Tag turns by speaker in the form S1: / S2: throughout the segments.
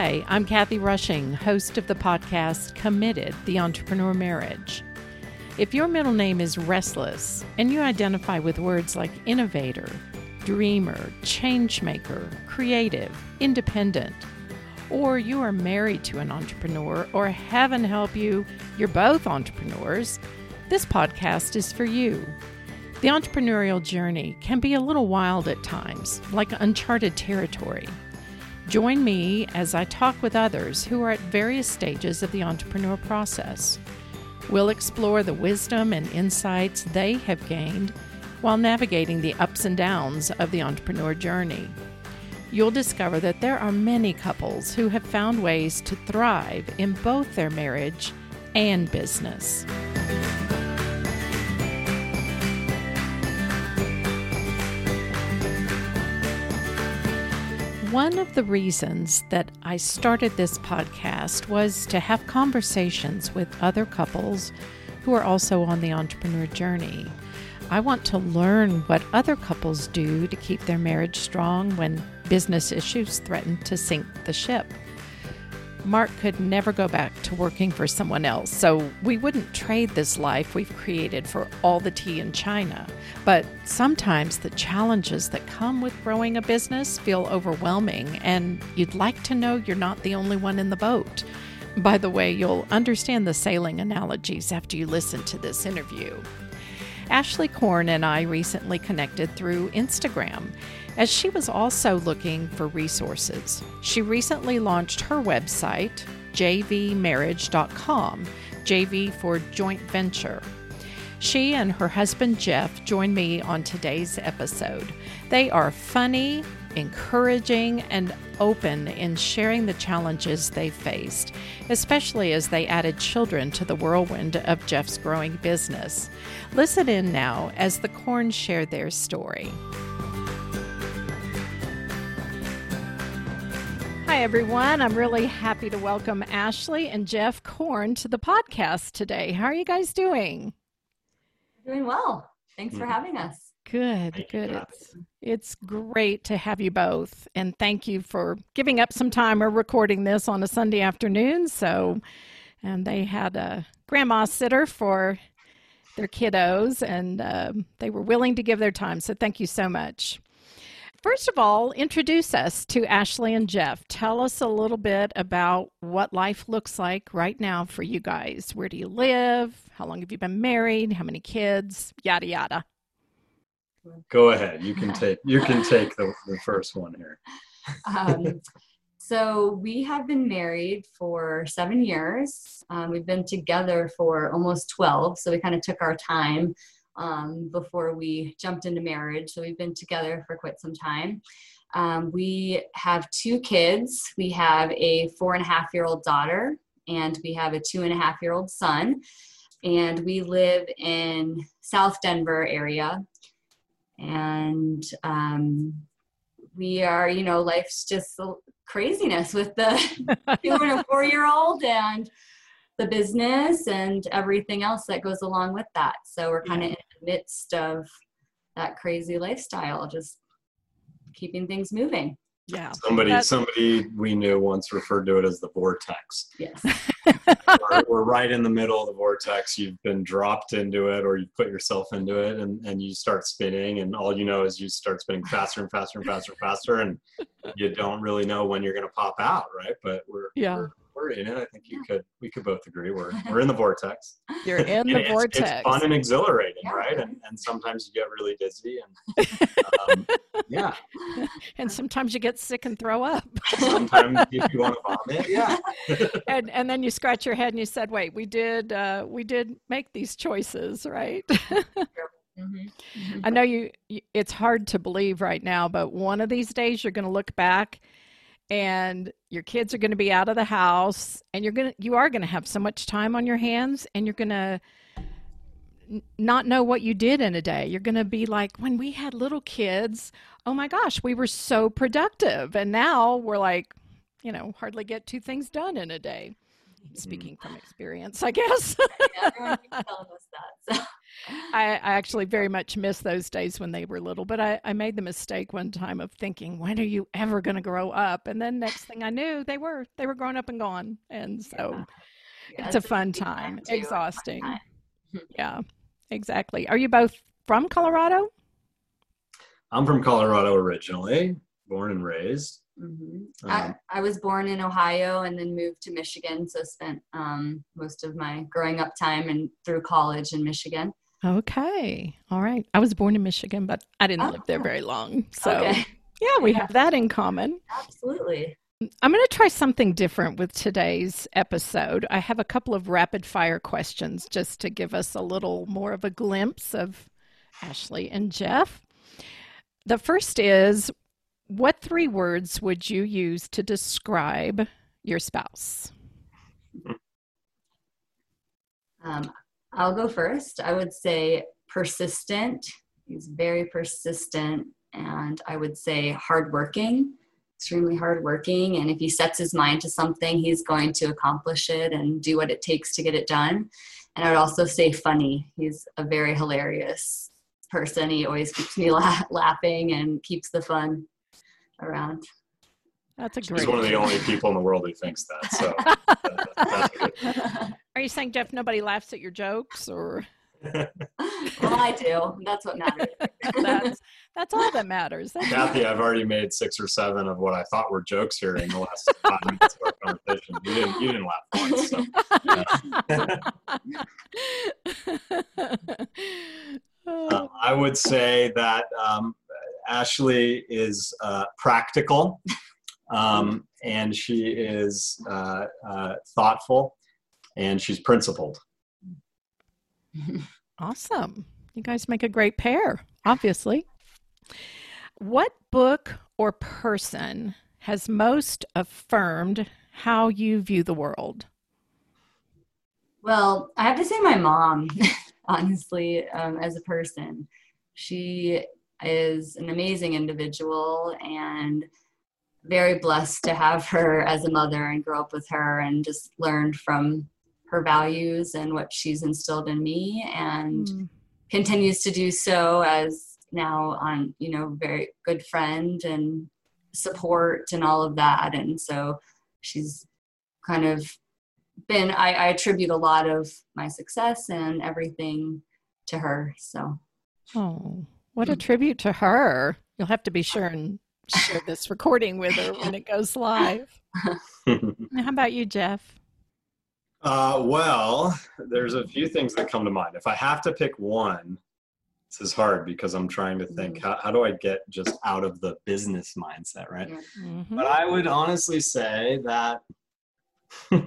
S1: Hi, I'm Kathy Rushing, host of the podcast Committed The Entrepreneur Marriage. If your middle name is Restless and you identify with words like innovator, dreamer, changemaker, creative, independent, or you are married to an entrepreneur, or heaven help you, you're both entrepreneurs, this podcast is for you. The entrepreneurial journey can be a little wild at times, like uncharted territory. Join me as I talk with others who are at various stages of the entrepreneur process. We'll explore the wisdom and insights they have gained while navigating the ups and downs of the entrepreneur journey you'll discover that there are many couples who have found ways to thrive in both their marriage and business. One of the reasons that I started this podcast was to have conversations with other couples who are also on the entrepreneur journey. I want to learn what other couples do to keep their marriage strong when business issues threaten to sink the ship. Mark could never go back to working for someone else, so we wouldn't trade this life we've created for all the tea in China. But sometimes the challenges that come with growing a business feel overwhelming, and you'd like to know you're not the only one in the boat. By the way, you'll understand the sailing analogies after you listen to this interview. Ashley Corn and I recently connected through Instagram, as she was also looking for resources. She recently launched her website, jvmarriage.com, JV for joint venture. She and her husband Jeff join me on today's episode. They are funny, encouraging, and open in sharing the challenges they faced, especially as they added children to the whirlwind of Jeff's growing business. Listen in now as the Corns share their story. Hi, everyone. I'm really happy to welcome Ashley and Jeff Corn to the podcast today. How are you guys doing?
S2: Doing well. Thanks for mm-hmm. having us.
S1: Good, good. It's it's great to have you both, and thank you for giving up some time. We're recording this on a Sunday afternoon, so and they had a grandma sitter for their kiddos, and uh, they were willing to give their time. So thank you so much. First of all, introduce us to Ashley and Jeff. Tell us a little bit about what life looks like right now for you guys. Where do you live? How long have you been married? How many kids? Yada yada.
S3: Go ahead. You can take you can take the, the first one here. Um,
S2: so we have been married for seven years. Um, we've been together for almost twelve. So we kind of took our time um, before we jumped into marriage. So we've been together for quite some time. Um, we have two kids. We have a four and a half year old daughter, and we have a two and a half year old son. And we live in South Denver area and um, we are you know life's just craziness with the two and a four year old and the business and everything else that goes along with that so we're kind of yeah. in the midst of that crazy lifestyle just keeping things moving
S3: yeah. Somebody That's... somebody we knew once referred to it as the vortex.
S2: Yes.
S3: we're, we're, right in the middle of the vortex. You've been dropped into it or you put yourself into it and, and you start spinning and all you know is you start spinning faster and faster and faster and faster and you don't really know when you're gonna pop out, right? But we're
S1: yeah.
S3: We're, we're in it. I think you could we could both agree we're we're in the vortex.
S1: You're in the
S3: it's,
S1: vortex.
S3: It's fun and exhilarating, yeah. right? And and sometimes you get really dizzy and um, yeah.
S1: And sometimes you get sick and throw up.
S3: sometimes if you want to vomit, yeah.
S1: and and then you scratch your head and you said, "Wait, we did uh, we did make these choices, right?" Mm-hmm. Mm-hmm. I know you, it's hard to believe right now, but one of these days you're going to look back and your kids are going to be out of the house and you're going to you are going to have so much time on your hands and you're going to not know what you did in a day. You're going to be like when we had little kids, oh my gosh, we were so productive and now we're like, you know, hardly get two things done in a day. Mm-hmm. Speaking from experience, I guess.
S2: yeah, us that. So.
S1: I, I, I actually very much miss those days when they were little, but I, I made the mistake one time of thinking, when are you ever going to grow up? And then next thing I knew, they were they were grown up and gone, and so
S2: Yeah,
S1: it's a fun time, exhausting. yeah, exactly. Are you both from Colorado?
S3: I'm from Colorado originally, born and raised.
S2: hmm
S3: Um,
S2: I, I was born in Ohio and then moved to Michigan, so spent um, most of my growing up time and through college in Michigan.
S1: Okay, all right. I was born in Michigan, but I didn't live there
S2: Oh.
S1: very long, so
S2: okay,
S1: yeah, we
S2: Yeah.
S1: have that in common.
S2: absolutely.
S1: I'm going to try something different with today's episode. I have a couple of rapid fire questions just to give us a little more of a glimpse of Ashley and Jeff. The first is What three words would you use to describe your spouse?
S2: Um, I'll go first. I would say persistent. He's very persistent, and I would say hardworking, extremely hardworking. And if he sets his mind to something, he's going to accomplish it and do what it takes to get it done. And I would also say funny. He's a very hilarious person. He always keeps me la- laughing and keeps the fun around.
S1: That's a great.
S3: He's
S1: great
S3: one of the only people in the world who thinks that. So that- that's.
S1: Are you saying, Jeff, nobody laughs at your jokes or
S2: well, I do. That's what matters.
S1: that's that's all that matters. That's
S3: Kathy, I've already made six or seven of what I thought were jokes here in the last five minutes of our conversation. You didn't, you didn't laugh once. So.
S1: Oh,
S3: Uh, I would say that um, Ashley is uh, practical um, and she is uh, uh, thoughtful and she's principled.
S1: awesome. You guys make a great pair, obviously. What book or person has most affirmed how you view the world?
S2: Well, I have to say, my mom, honestly, um, as a person, she is an amazing individual and very blessed to have her as a mother and grow up with her and just learned from her values and what she's instilled in me and
S1: Mm,
S2: continues to do so as now on you know very good friend and support and all of that. And so she's kind of been I, I attribute a lot of my success and everything to her so.
S1: Oh, what a tribute to her. You'll have to be sure and share this recording with her when it goes live. How about you, Jeff?
S3: Uh, well, there's a few things that come to mind. If I have to pick one, this is hard because I'm trying to think how, how do I get just out of the business mindset, right?
S2: Yeah.
S1: Mhm.
S3: But I would honestly say that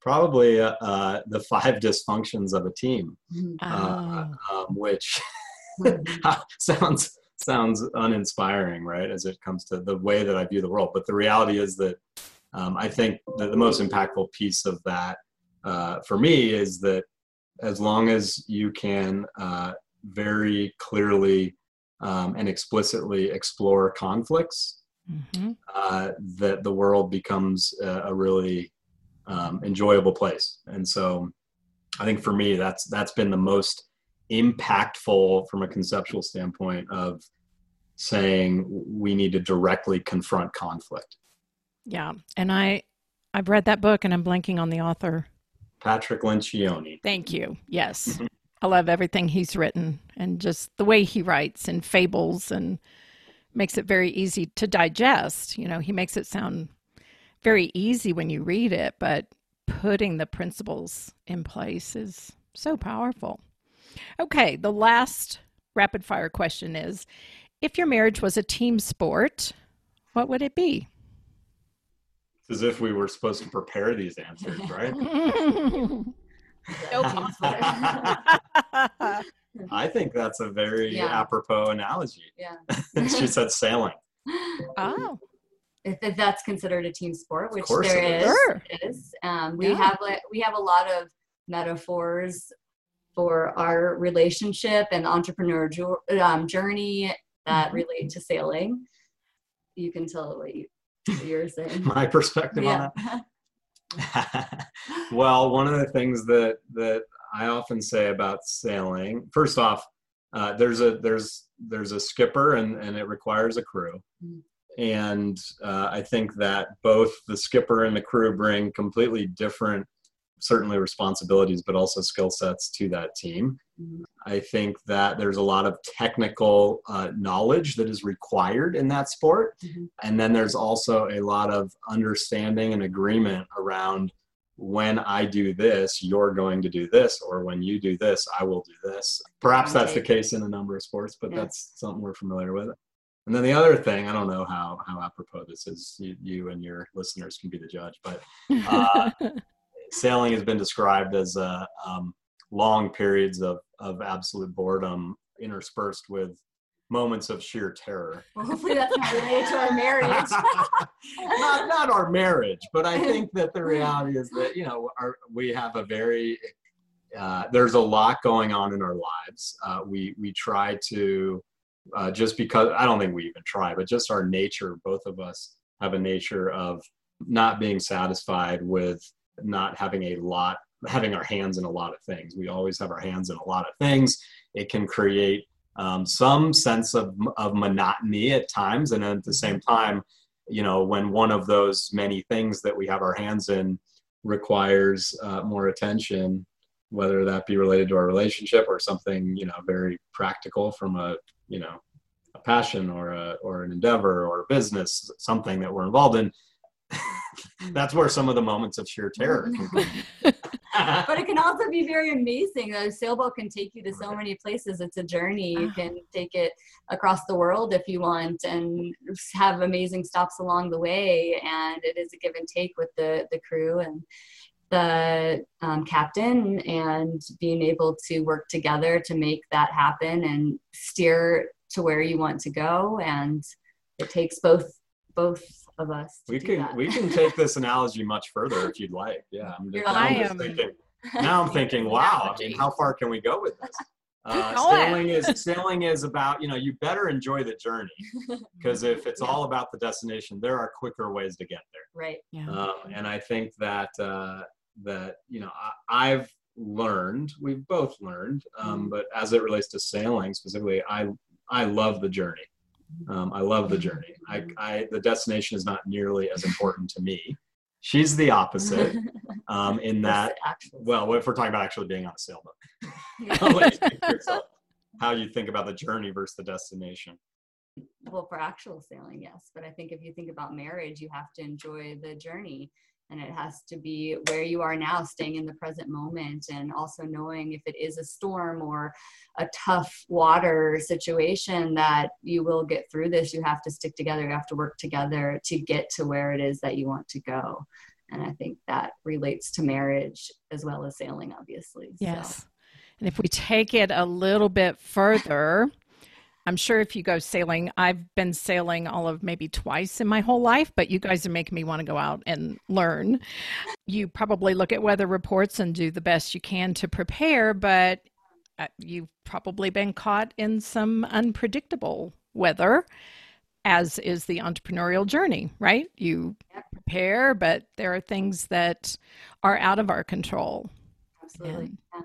S3: probably uh, uh, the five dysfunctions of a team,
S2: Mhm.
S3: uh,
S1: Oh,
S3: um, which sounds sounds uninspiring, right? As it comes to the way that I view the world. But the reality is that um, I think that the most impactful piece of that uh, for me is that as long as you can uh, very clearly um, and explicitly explore conflicts,
S1: mhm.
S3: uh, that the world becomes a, a really um, enjoyable place. And so, I think for me, that's that's been the most impactful from a conceptual standpoint of saying we need to directly confront conflict.
S1: Yeah, and I I've read that book and I'm blanking on the author.
S3: Patrick Lencioni.
S1: Thank you. Yes.
S3: Mhm.
S1: I love everything he's written and just the way he writes and fables and makes it very easy to digest. You know, he makes it sound very easy when you read it, but putting the principles in place is so powerful. Okay, the last rapid fire question is if your marriage was a team sport, what would it be?
S3: It's as if we were supposed to prepare these answers, right?
S2: Nope.
S3: I think that's a very
S2: Yeah.
S3: apropos analogy.
S2: yeah
S3: she said sailing.
S1: oh,
S2: if, if that's considered a team sport, which
S3: course
S2: there
S3: it
S2: is,
S1: is. Sure.
S2: it is. Um, we
S1: Yeah.
S2: have like we have a lot of metaphors for our relationship and entrepreneur jo- um, journey that
S1: Mhm.
S2: relate to sailing. You can tell what, you, what you're saying.
S3: My perspective on that. well, one of the things that that I often say about sailing, first off, uh, there's a there's there's a skipper and and it requires a crew. Mm-hmm. And uh, I think that both the skipper and the crew bring completely different certainly responsibilities, but also skill sets to that team. Mm-hmm. I think that there's a lot of technical uh, knowledge that is required in that sport. Mm-hmm. And then there's also a lot of understanding and agreement around when I do this, you're going to do this, or when you do this, I will do this. Perhaps that's the case in a number of sports, but yeah. that's something we're familiar with. And then the other thing, I don't know how how apropos this is. You, you and your listeners can be the judge, but uh, sailing has been described as uh, um, long periods of, of absolute boredom interspersed with moments of sheer terror.
S2: Well, hopefully that's not related to our marriage.
S3: not, not our marriage, but I think that the reality is that, you know, our, we have a very, uh, there's a lot going on in our lives. Uh, we, we try to, uh, just because, I don't think we even try, but just our nature, both of us have a nature of not being satisfied with not having a lot having our hands in a lot of things. We always have our hands in a lot of things. It can create um, some sense of, of monotony at times. And at the same time you know when one of those many things that we have our hands in requires uh, more attention whether that be related to our relationship or something you know very practical from a you know a passion or a or an endeavor or a business something that we're involved in that's where some of the moments of sheer terror can come.
S2: but it can also be very amazing. A sailboat can take you to so many places. It's a journey. You ah. can take it across the world if you want, and have amazing stops along the way. And it is a give and take with the the crew and the um, captain, and being able to work together to make that happen and steer to where you want to go. And it takes both both of us.
S3: we can
S2: that.
S3: we can take this analogy much further if you'd like. Yeah, I'm just, I'm just thinking. Now I'm thinking, wow. I mean, how far can we go with this? Uh, sailing is sailing is about you know you better enjoy the journey because if it's yeah. all about the destination, there are quicker ways to get there.
S2: Right.
S3: Yeah. Um, and I think that uh, that you know I, have learned, we've both learned, um, mm but as it relates to sailing specifically, I I love the journey. Um, I love the journey. I, I, the destination is not nearly as important to me. She's the opposite um, in that, well, if we're talking about actually being on a sailboat, how you think about the journey versus the destination.
S2: Well, for actual sailing, yes. But I think if you think about marriage, you have to enjoy the journey and it has to be where you are now staying in the present moment and also knowing if it is a storm or a tough water situation that you will get through this you have to stick together you have to work together to get to where it is that you want to go and i think that relates to marriage as well as sailing obviously
S1: yes so. and if we take it a little bit further I'm sure if you go sailing, I've been sailing all of maybe twice in my whole life, but you guys are making me want to go out and learn. You probably look at weather reports and do the best you can to prepare, but uh, you've probably been caught in some unpredictable weather, as is the entrepreneurial journey, right? You prepare, but there are things that are out of our control.
S2: Absolutely.
S1: And,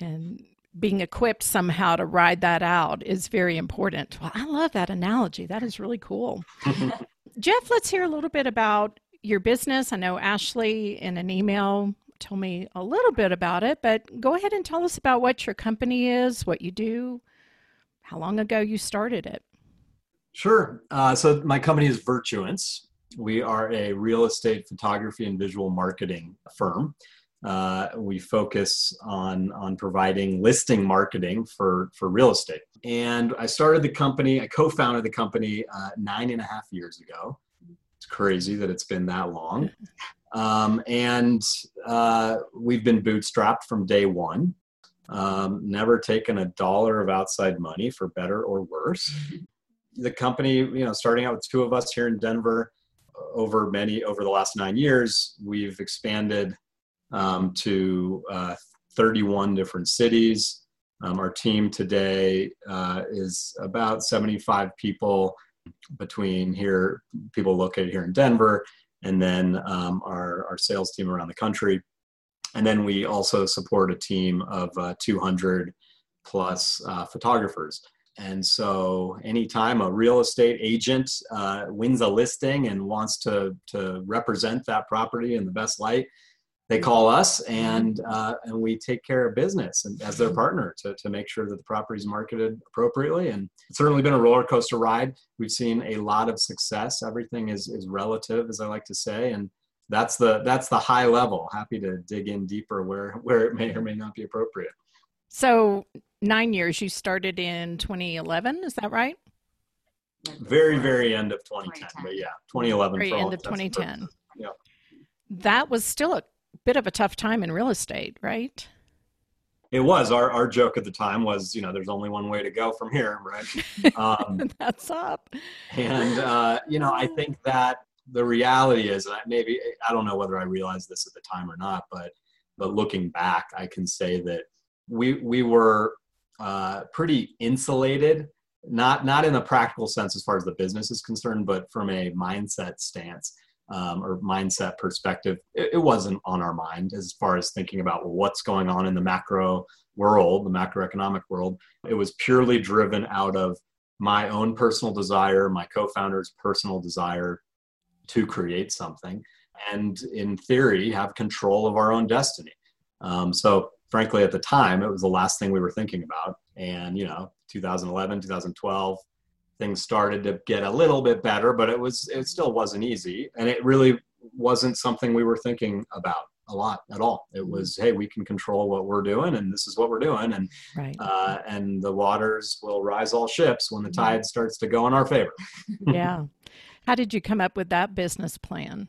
S1: and being equipped somehow to ride that out is very important. Well, I love that analogy. That is really cool. Jeff, let's hear a little bit about your business. I know Ashley in an email told me a little bit about it, but go ahead and tell us about what your company is, what you do, how long ago you started it.
S3: Sure. Uh, so my company is Virtuance. We are a real estate photography and visual marketing firm uh, we focus on on providing listing marketing for for real estate. And I started the company. I co-founded the company uh, nine and a half years ago. It's crazy that it's been that long. Um, and uh, we've been bootstrapped from day one. Um, never taken a dollar of outside money for better or worse. The company, you know, starting out with two of us here in Denver, over many over the last nine years, we've expanded um, to uh, 31 different cities. Um, our team today uh, is about 75 people between here, people located here in Denver, and then um, our, our sales team around the country. and then we also support a team of uh, 200 plus uh, photographers. And so, anytime a real estate agent uh, wins a listing and wants to, to represent that property in the best light, they call us and uh, and we take care of business and as their partner to, to make sure that the property is marketed appropriately. And it's certainly been a roller coaster ride. We've seen a lot of success. Everything is is relative as i like to say. And that's the that's the high level. Happy to dig in deeper where where it may or may not be appropriate.
S1: So nine years you started in 2011 is that right?
S3: Very very end of 2010, 2010. but yeah 2011
S1: very end of 2010 yeah. That was still a bit of a tough time in real estate, right?
S3: It was. Our our joke at the time was, you know, there's only one way to go from here, right?
S1: Um, That's up.
S3: And uh, you know, I think that the reality is, and maybe I don't know whether I realized this at the time or not, but but looking back, I can say that we we were uh, pretty insulated, not not in a practical sense as far as the business is concerned, but from a mindset stance um, or mindset perspective, it, it, wasn't on our mind as far as thinking about well, what's going on in the macro world, the macroeconomic world. It was purely driven out of my own personal desire, my co founder's personal desire to create something, and in theory, have control of our own destiny. Um, so, frankly, at the time, it was the last thing we were thinking about. And, you know, 2011, 2012, things started to get a little bit better, but it was it still wasn't easy, and it really wasn't something we were thinking about a lot at all. It mm-hmm. was, hey, we can control what we're doing, and this is what we're doing, and right. uh, and the waters will rise all ships when the tide starts to go in our favor.
S1: yeah, how did you come up with that business plan?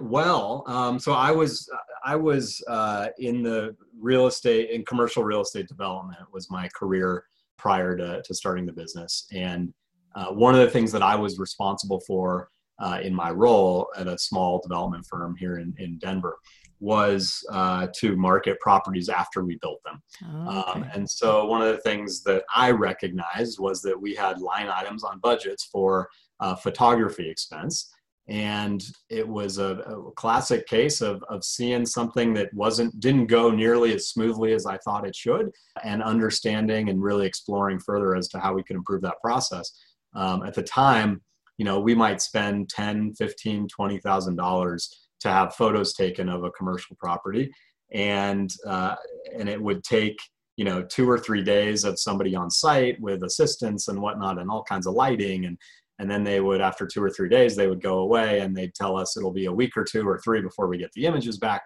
S3: Well, um, so I was I was uh, in the real estate in commercial real estate development was my career prior to, to starting the business. And uh, one of the things that I was responsible for uh, in my role at a small development firm here in, in Denver was uh, to market properties after we built them. Oh, okay. um, and so one of the things that I recognized was that we had line items on budgets for uh, photography expense and it was a, a, classic case of, of seeing something that wasn't didn't go nearly as smoothly as i thought it should and understanding and really exploring further as to how we could improve that process. Um, at the time you know we might spend 10 15 20 thousand dollars to have photos taken of a commercial property. And uh, and it would take you know two or three days of somebody on site with assistants and whatnot and all kinds of lighting and and then they would after two or three days they would go away and they'd tell us it'll be a week or two or three before we get the images back.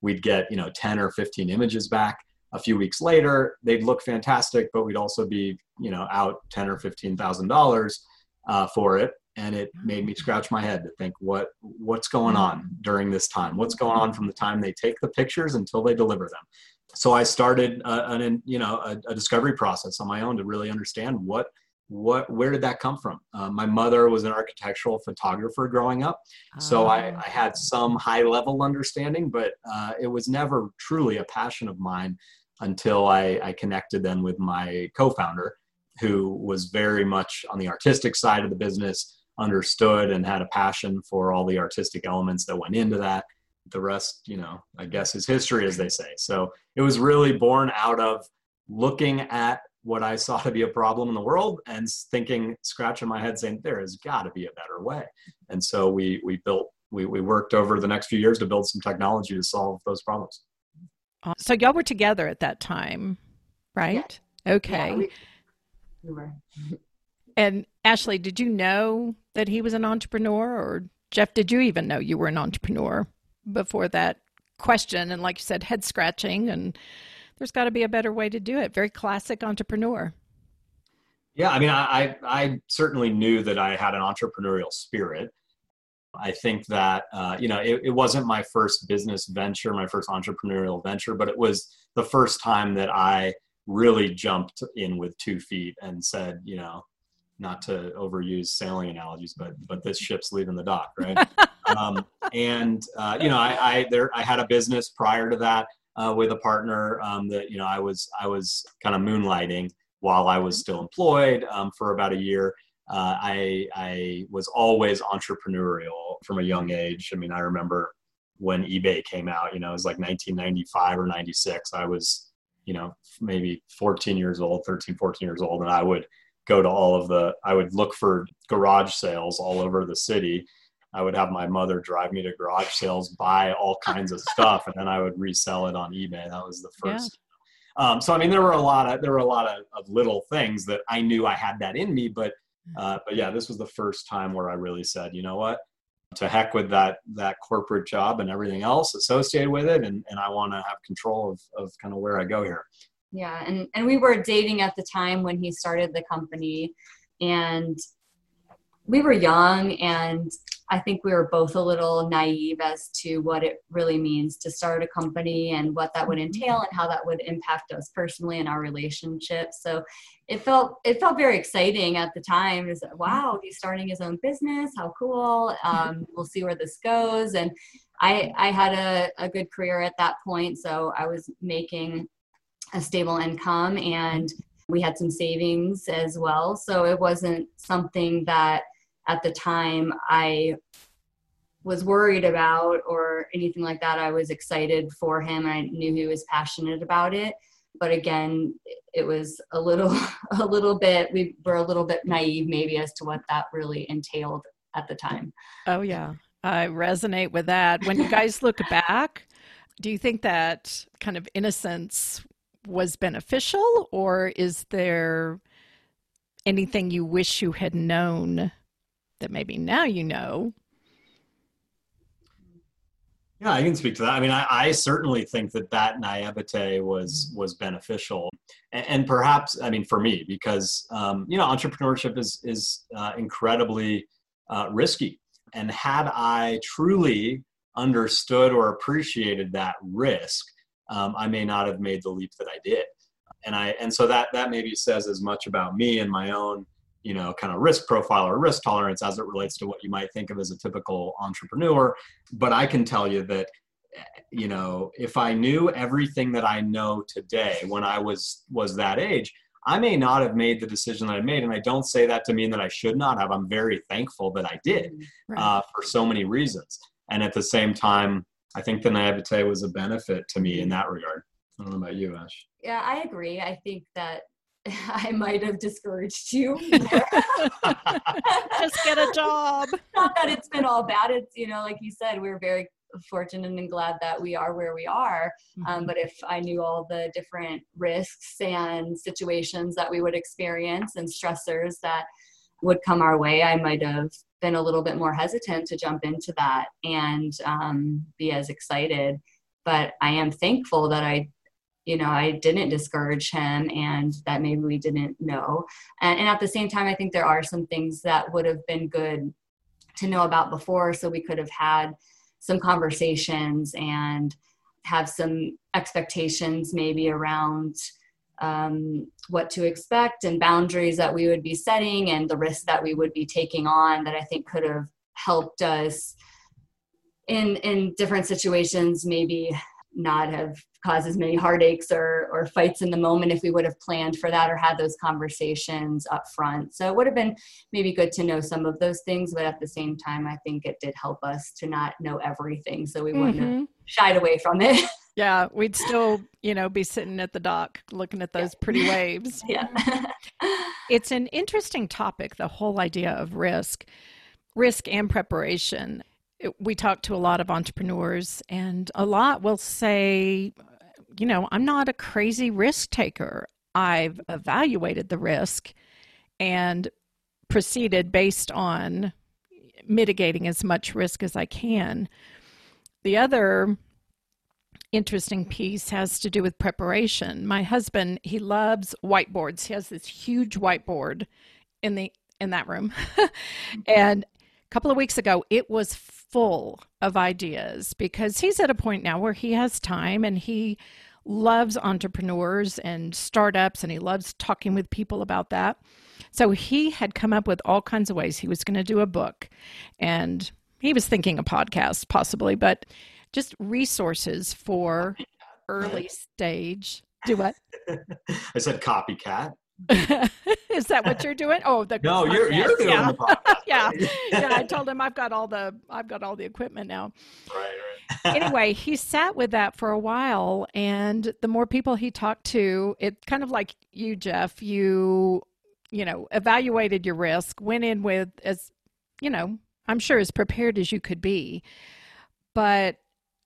S3: We'd get you know 10 or 15 images back. A few weeks later they'd look fantastic but we'd also be you know out 10 or 15 thousand uh, dollars for it. And it made me scratch my head to think what what's going on during this time? What's going on from the time they take the pictures until they deliver them? So i started a, an you know a, a discovery process on my own to really understand what what where did that come from? Uh, my mother was an architectural photographer growing up so I, ah. I, had some high level understanding but uh, it was never truly a passion of mine until I, I connected then with my co-founder who was very much on the artistic side of the business understood and had a passion for all the artistic elements that went into that. The rest you know i guess is history as they say. So it was really born out of looking at what I saw to be a problem in the world and thinking, scratching my head, saying there has got to be a better way. And so we we built we we worked over the next few years to build some technology to solve those problems.
S1: So y'all were together at that time, right? Yeah. Okay. Yeah, we, we were. and Ashley, did you know that he was an entrepreneur, or Jeff? Did you even know you were an entrepreneur before that question? And like you said, head scratching and there's got to be a better way to do it. Very classic entrepreneur.
S3: Yeah, I mean, I, I certainly knew that I had an entrepreneurial spirit. I think that, uh, you know, it, it wasn't my first business venture, my first entrepreneurial venture, but it was the first time that I really jumped in with two feet and said, you know, not to overuse sailing analogies, but but this ship's leaving the dock, right? um, and uh, you know, I, I there I had a business prior to that uh, with a partner um, that you know I was I was kind of moonlighting while I was still employed um, for about a year. Uh, I I was always entrepreneurial from a young age. I mean, I remember when eBay came out. You know, it was like 1995 or 96. I was, you know, maybe 14 years old, 13, 14 years old, and I would go to all of the. I would look for garage sales all over the city. I would have my mother drive me to garage sales, buy all kinds of stuff, and then I would resell it on eBay. That was the first. Yeah. Um, so I mean, there were a lot of there were a lot of, of little things that I knew I had that in me, but uh, but yeah, this was the first time where I really said, you know what, to heck with that that corporate job and everything else associated with it, and and I want to have control of of kind of where I go here.
S2: Yeah, and and we were dating at the time when he started the company, and we were young and I think we were both a little naive as to what it really means to start a company and what that would mm-hmm. entail and how that would impact us personally in our relationship. So it felt it felt very exciting at the time. Is wow, he's starting his own business. How cool! Um, we'll see where this goes. And I I had a, a good career at that point, so I was making a stable income and we had some savings as well. So it wasn't something that at the time I was worried about or anything like that. I was excited for him. I knew he was passionate about it. But again, it was a little, a little bit, we were a little bit naive maybe as to what that really entailed at the time.
S1: Oh, yeah. I resonate with that. When you guys look back, do you think that kind of innocence was beneficial or is there anything you wish you had known that maybe now you know.
S3: Yeah, I can speak to that. I mean, I, I certainly think that that naivete was was beneficial, and, and perhaps, I mean, for me, because um, you know, entrepreneurship is is uh, incredibly uh, risky, and had I truly understood or appreciated that risk, um, I may not have made the leap that I did, and I and so that that maybe says as much about me and my own you know kind of risk profile or risk tolerance as it relates to what you might think of as a typical entrepreneur. But i can tell you that eh, you know if i knew everything that i know today when i was was that age i may not have made the decision that i made. And i don't say that to mean that i should not have. I'm very thankful that i did mm, right. uh, for so many reasons. And at the same time i think the naivete was a benefit to me in mm. that regard. I don't know about you ash.
S2: Yeah i agree. I think that I might have discouraged you.
S1: Just get a job.
S2: Not that it's been all bad. It's, you know, like you said, we're very fortunate and glad that we are where we are. Um, mm-hmm. Um, but if I knew all the different risks and situations that we would experience and stressors that would come our way, I might have been a little bit more hesitant to jump into that and um, be as excited. But I am thankful that I you know i didn't discourage him and that maybe we didn't know. And, and, at the same time i think there are some things that would have been good to know about before so we could have had some conversations and have some expectations maybe around um, what to expect and boundaries that we would be setting and the risks that we would be taking on that i think could have helped us in in different situations maybe not have caused as many heartaches or, or fights in the moment if we would have planned for that or had those conversations up front. So it would have been maybe good to know some of those things, but at the same time, I think it did help us to not know everything. So we mm-hmm. wouldn't have mm-hmm. shied away from it.
S1: Yeah, we'd still, you know, be sitting at the dock looking at those yeah. pretty waves.
S2: yeah.
S1: it's an interesting topic, the whole idea of risk, risk and preparation we talk to a lot of entrepreneurs, and a lot will say, you know, I'm not a crazy risk taker. I've evaluated the risk and proceeded based on mitigating as much risk as I can. The other interesting piece has to do with preparation. My husband, he loves whiteboards. He has this huge whiteboard in the in that room. and a couple of weeks ago, it was full of ideas because he's at a point now where he has time and he loves entrepreneurs and startups and he loves talking with people about that. So he had come up with all kinds of ways he was going to do a book and he was thinking a podcast possibly, but just resources for early stage. Do what?
S3: I said copycat.
S1: Is that what you're doing? Oh, the
S3: no, podcast. you're you're doing
S1: yeah.
S3: the podcast.
S1: yeah, yeah. I told him I've got all the I've got all the equipment now.
S3: Right, right.
S1: anyway, he sat with that for a while, and the more people he talked to, it kind of like you, Jeff. You, you know, evaluated your risk, went in with as, you know, I'm sure as prepared as you could be, but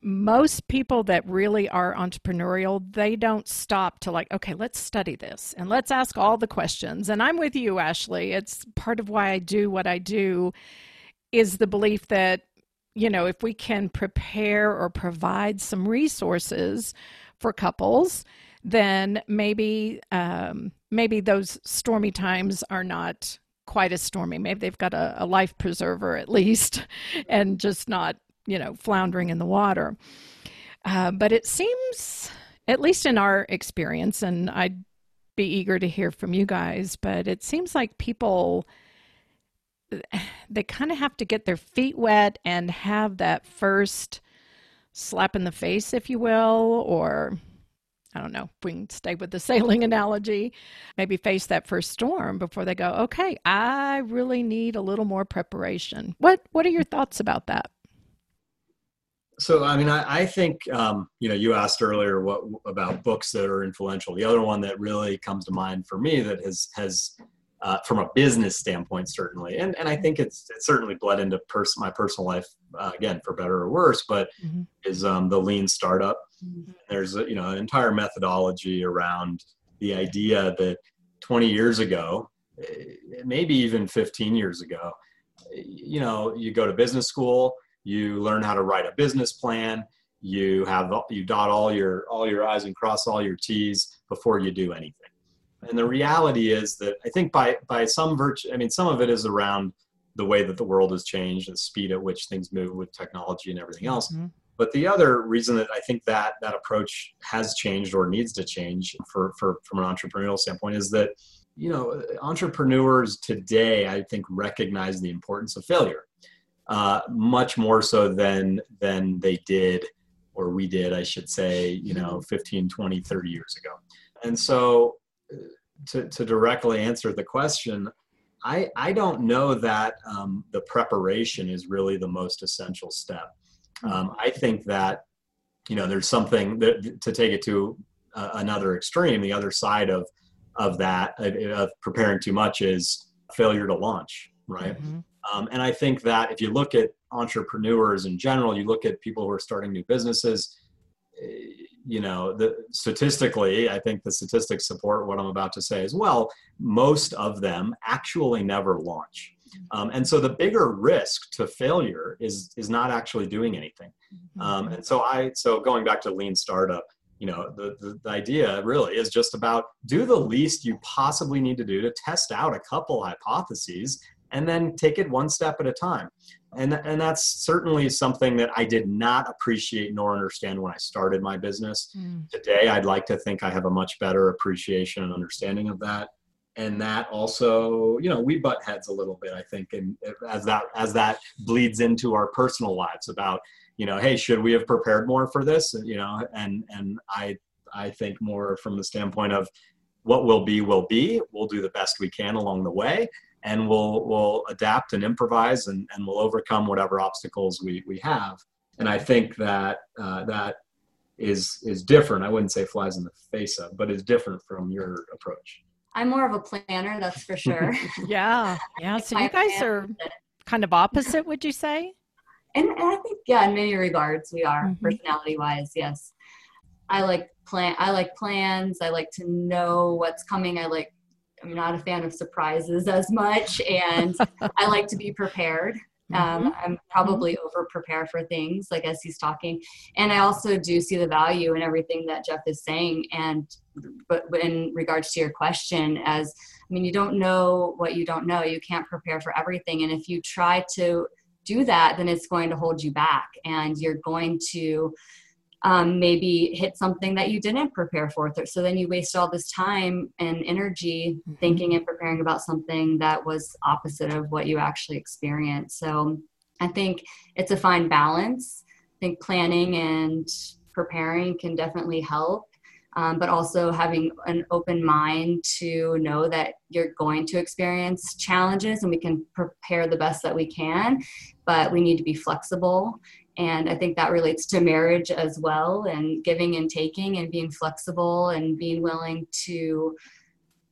S1: most people that really are entrepreneurial they don't stop to like okay let's study this and let's ask all the questions. And i'm with you ashley. It's part of why i do what i do is the belief that you know if we can prepare or provide some resources for couples then maybe um, maybe those stormy times are not quite as stormy. Maybe they've got a, a life preserver at least and just not you know, floundering in the water. Uh, but it seems, at least in our experience, and I'd be eager to hear from you guys, but it seems like people they kind of have to get their feet wet and have that first slap in the face, if you will, or I don't know we can stay with the sailing analogy, maybe face that first storm before they go, okay, I really need a little more preparation. What what are your thoughts about that?
S3: So I mean, I, I think um, you know you asked earlier what about books that are influential. The other one that really comes to mind for me that has has uh, from a business standpoint certainly, and and I think it's, it's certainly bled into pers- my personal life uh, again for better or worse, but mm-hmm. is um, the lean startup. Mm-hmm. There's a, you know an entire methodology around the idea that 20 years ago, eh, maybe even 15 years ago, you know, you go to business school you learn how to write a business plan. You have you dot all your all your i's and cross all your t's before you do anything. And the reality is that i think by by some virtue i mean some of it is around the way that the world has changed the speed at which things move with technology and everything else. Mm-hmm. but the other reason that i think that that approach has changed or needs to change for, for from an entrepreneurial standpoint is that you know entrepreneurs today i think recognize the importance of failure uh, much more so than than they did or we did i should say you know mm-hmm. 15 20 30 years ago and so uh, to, to directly answer the question i i don't know that um, the preparation is really the most essential step mm-hmm. um, i think that you know there's something that to take it to uh, another extreme the other side of of that of preparing too much is failure to launch right mm-hmm. Um, and I think that if you look at entrepreneurs in general, you look at people who are starting new businesses, eh, you know, the statistically, I think the statistics support what I'm about to say as well. Most of them actually never launch. Um, and so the bigger risk to failure is is not actually doing anything. Mm-hmm. Um, and so I so going back to lean startup, you know, the, the, the idea really is just about do the least you possibly need to do to test out a couple hypotheses and then take it one step at a time. And, and that's certainly something that I did not appreciate nor understand when I started my business. Mm. Today, I'd like to think I have a much better appreciation and understanding of that. And that also, you know, we butt heads a little bit, I think, and as that as that bleeds into our personal lives about, you know, hey, should we have prepared more for this? You know, and and I I think more from the standpoint of what will be will be. We'll do the best we can along the way and we'll we'll adapt and improvise and, and we'll overcome whatever obstacles we, we have. And i think that uh, that is is different. I wouldn't say flies in the face of but is different from your approach.
S2: I'm more of a planner that's for sure.
S1: Yeah yeah so you guys are kind of opposite would you say?
S2: And, and i think yeah in many regards we are mm-hmm. personality wise yes. I like plan i like plans i like to know what's coming i like I'm not a fan of surprises as much, and I like to be prepared. Um, mm-hmm. I'm probably mm-hmm. over prepared for things, like as he's talking, and I also do see the value in everything that Jeff is saying. And but in regards to your question, as I mean, you don't know what you don't know. You can't prepare for everything, and if you try to do that, then it's going to hold you back, and you're going to um, maybe hit something that you didn't prepare for. So then you waste all this time and energy mm-hmm. thinking and preparing about something that was opposite of what you actually experienced. So I think it's a fine balance. I think planning and preparing can definitely help. Um, but also having an open mind to know that you're going to experience challenges and we can prepare the best that we can but we need to be flexible And I think that relates to marriage as well and giving and taking and being flexible and being willing to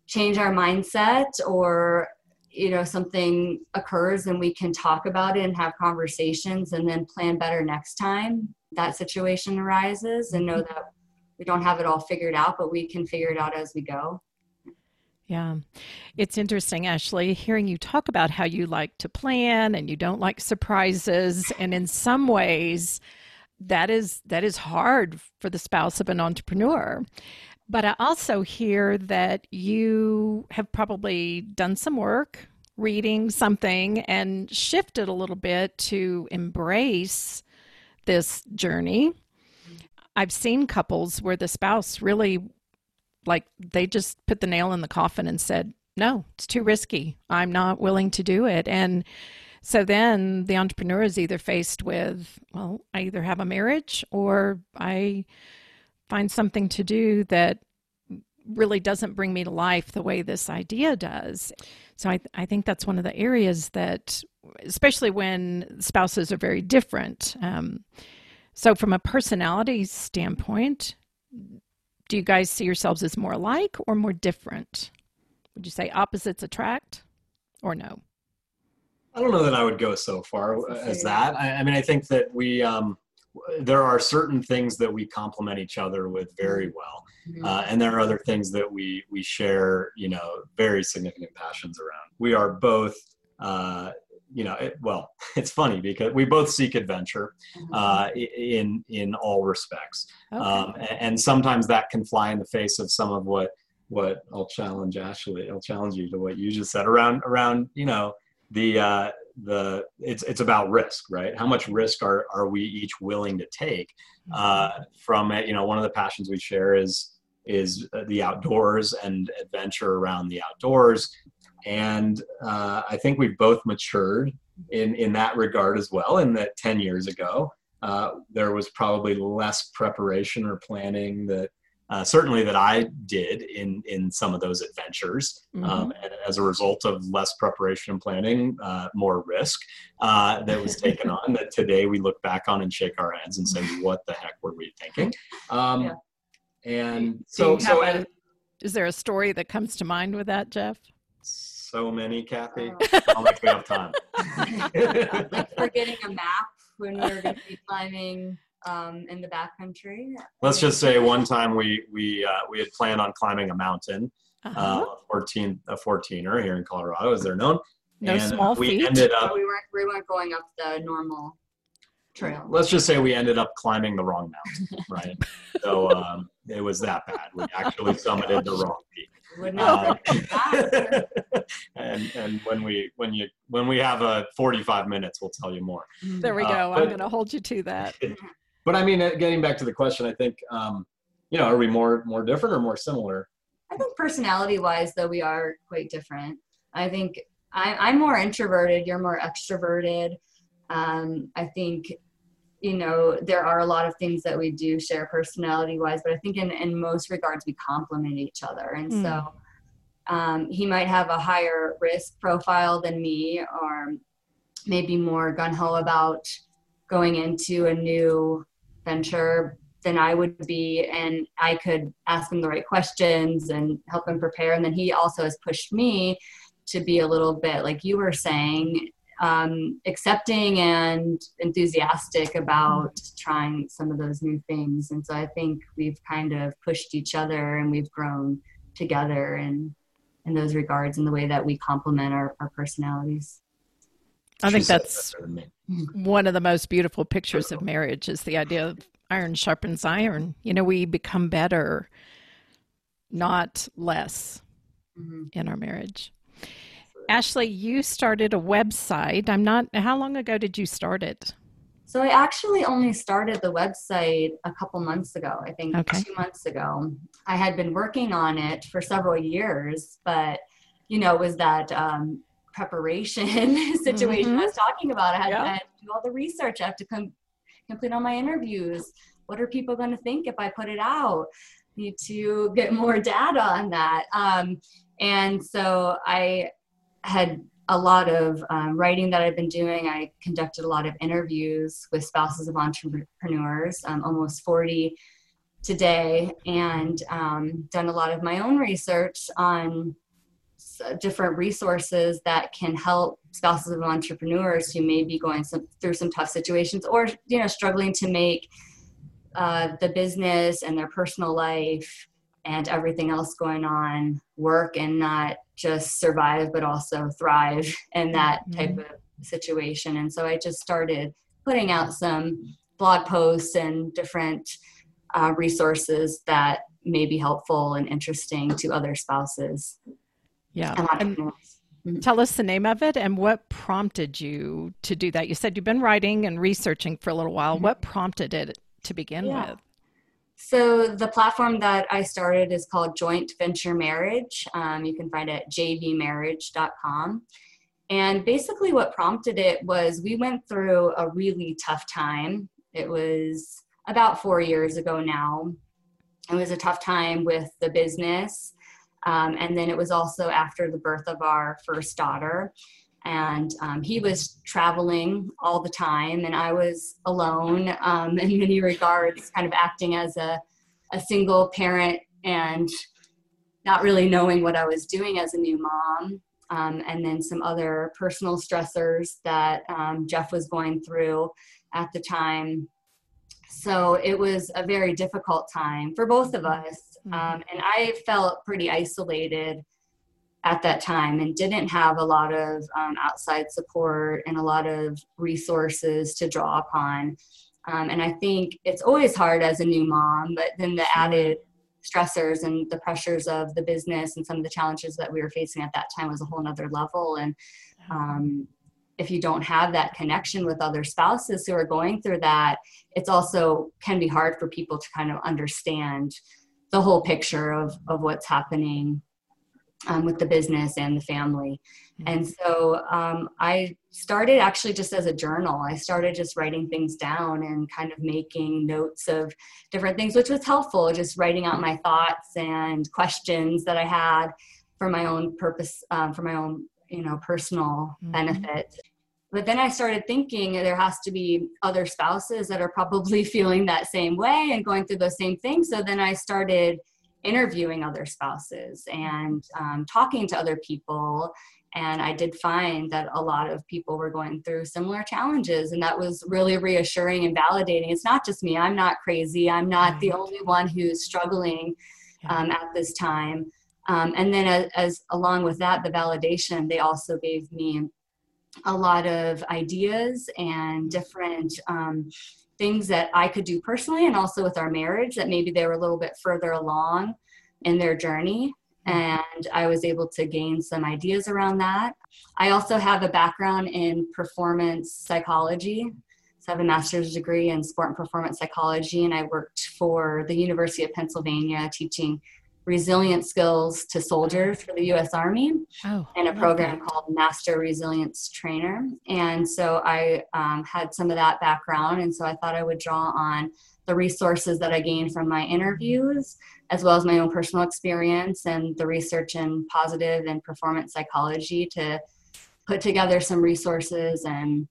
S2: change our mindset or you know something occurs and we can talk about it and have conversations and then plan better next time that situation arises and know mm-hmm. that we don't have it all figured out but we can figure it out as we go
S1: yeah. It's interesting, Ashley, hearing you talk about how you like to plan and you don't like surprises. And in some ways, that is that is hard for the spouse of an entrepreneur. But I also hear that you have probably done some work, reading something, and shifted a little bit to embrace this journey. I've seen couples where the spouse really like they just put the nail in the coffin and said, no, it's too risky. I'm not willing to do it. And so then the entrepreneur is either faced with, well, I either have a marriage or I find something to do that really doesn't bring me to life the way this idea does. So I, I think that's one of the areas that, especially when spouses are very different. Um, so, from a personality standpoint, do you guys see yourselves as more alike or more different? Would you say opposites attract or no?
S3: I don't know that I would go so far as that. I, I mean, I think that we, um, there are certain things that we complement each other with very mm-hmm. well. Mm-hmm. Uh, and there are other things that we, we share, you know, very significant passions around. We are both, uh, you know, it, well, it's funny because we both seek adventure mm-hmm. uh, in in all respects, okay. um, and, sometimes that can fly in the face of some of what what I'll challenge Ashley. I'll challenge you to what you just said around around you know the uh, the it's it's about risk, right? How much risk are are we each willing to take? Uh, mm-hmm. from it, you know, one of the passions we share is is the outdoors and adventure around the outdoors and uh, I think we've both matured in in that regard as well. In that ten years ago, uh, there was probably less preparation or planning that. Uh, certainly that I did in in some of those adventures, mm-hmm. um, and as a result of less preparation and planning, uh, more risk uh, that was taken on. That today we look back on and shake our heads and say, "What the heck were we thinking?" Um, yeah. And so, so
S1: a, is there a story that comes to mind with that, Jeff?
S3: So many, Kathy. Oh. I'll make we have time.
S2: like forgetting a map when we were going to be climbing um, in the backcountry.
S3: Let's just say one time we we uh, we had planned on climbing a mountain, uh-huh. uh, 14 a 14er here in Colorado, as they're known.
S1: No and small
S3: we
S1: feet.
S3: ended up.
S2: we weren't we weren't going up the normal trail.
S3: Let's just say we ended up climbing the wrong mountain, right? so um, it was that bad. We actually summited the wrong peak. Uh, and and when we when you when we have a 45 minutes we'll tell you more.
S1: There we uh, go. Uh, but, i'm going to hold you to that.
S3: But i mean uh, getting back to the question i think um, you know are we more more different or more similar?
S2: I think personality wise though we are quite different. I think I, i'm more introverted you're more extroverted. Um, i think you know there are a lot of things that we do share personality wise but i think in, in most regards we complement each other and mm. so um, he might have a higher risk profile than me or maybe more gun-ho about going into a new venture than i would be and i could ask him the right questions and help him prepare and then he also has pushed me to be a little bit like you were saying um, accepting and enthusiastic about trying some of those new things. And so I think we've kind of pushed each other and we've grown together in, in those regards in the way that we complement our, our personalities.
S1: I think that's one of the most beautiful pictures of marriage is the idea of iron sharpens iron. You know, we become better, not less mm-hmm. in our marriage. Ashley, you started a website. I'm not, how long ago did you start it?
S2: So I actually only started the website a couple months ago, I think okay. two months ago. I had been working on it for several years, but you know, it was that um, preparation situation mm-hmm. I was talking about. I had, yeah. I had, to do all the research. I have to com- complete all my interviews. What are people going to think if I put it out? Need to get more data on that. Um, and so I had a lot of um, writing that I've been doing. I conducted a lot of interviews with spouses of entrepreneurs, um, almost 40 today, and um, done a lot of my own research on different resources that can help spouses of entrepreneurs who may be going some, through some tough situations or you know struggling to make uh, the business and their personal life and everything else going on work and not just survive but also thrive in that mm-hmm. type mm-hmm. of situation and so i just started putting out some blog posts and different uh, resources that may be helpful and interesting to other spouses
S1: yeah mm-hmm. tell us the name of it and what prompted you to do that you said you've been writing and researching for a little while mm-hmm. what prompted it to begin yeah. with
S2: so the platform that I started is called Joint Venture Marriage. Um, you can find it at jvmarriage.com. And basically, what prompted it was we went through a really tough time. It was about four years ago now. It was a tough time with the business. Um, and then it was also after the birth of our first daughter and um, he was traveling all the time and i was alone um, in many regards kind of acting as a, a single parent and not really knowing what i was doing as a new mom. Um, and then some other personal stressors that um, jeff was going through at the time. So it was a very difficult time for both of us. Mm-hmm. Um, and i felt pretty isolated at that time and didn't have a lot of um, outside support and a lot of resources to draw upon. Um, and I think it's always hard as a new mom, but then the added stressors and the pressures of the business and some of the challenges that we were facing at that time was a whole nother level. And um, if you don't have that connection with other spouses who are going through that, it's also can be hard for people to kind of understand the whole picture of, of what's happening um, with the business and the family. Mm-hmm. And so um, I started actually just as a journal. I started just writing things down and kind of making notes of different things, which was helpful, just writing out my thoughts and questions that I had for my own purpose, um, for my own, you know, personal mm-hmm. benefit. But then I started thinking there has to be other spouses that are probably feeling that same way and going through those same things. So then I started interviewing other spouses and um, talking to other people. And i did find that a lot of people were going through similar challenges and that was really reassuring and validating. It's not just me. I'm not crazy. I'm not the only one who's struggling um, at this time. Um, and then as, as, along with that the validation they also gave me a lot of ideas and different um, things that I could do personally and also with our marriage that maybe they were a little bit further along in their journey. Mm-hmm. And I was able to gain some ideas around that. I also have a background in performance psychology. So I have a master's degree in sport and performance psychology, and I worked for the University of Pennsylvania teaching resilient skills to soldiers for the U.S. Army oh, in a program called Master Resilience Trainer. And so I um, had some of that background, and so I thought I would draw on the resources that I gained from my interviews, as well as my own personal experience and the research in positive and performance psychology to put together some resources and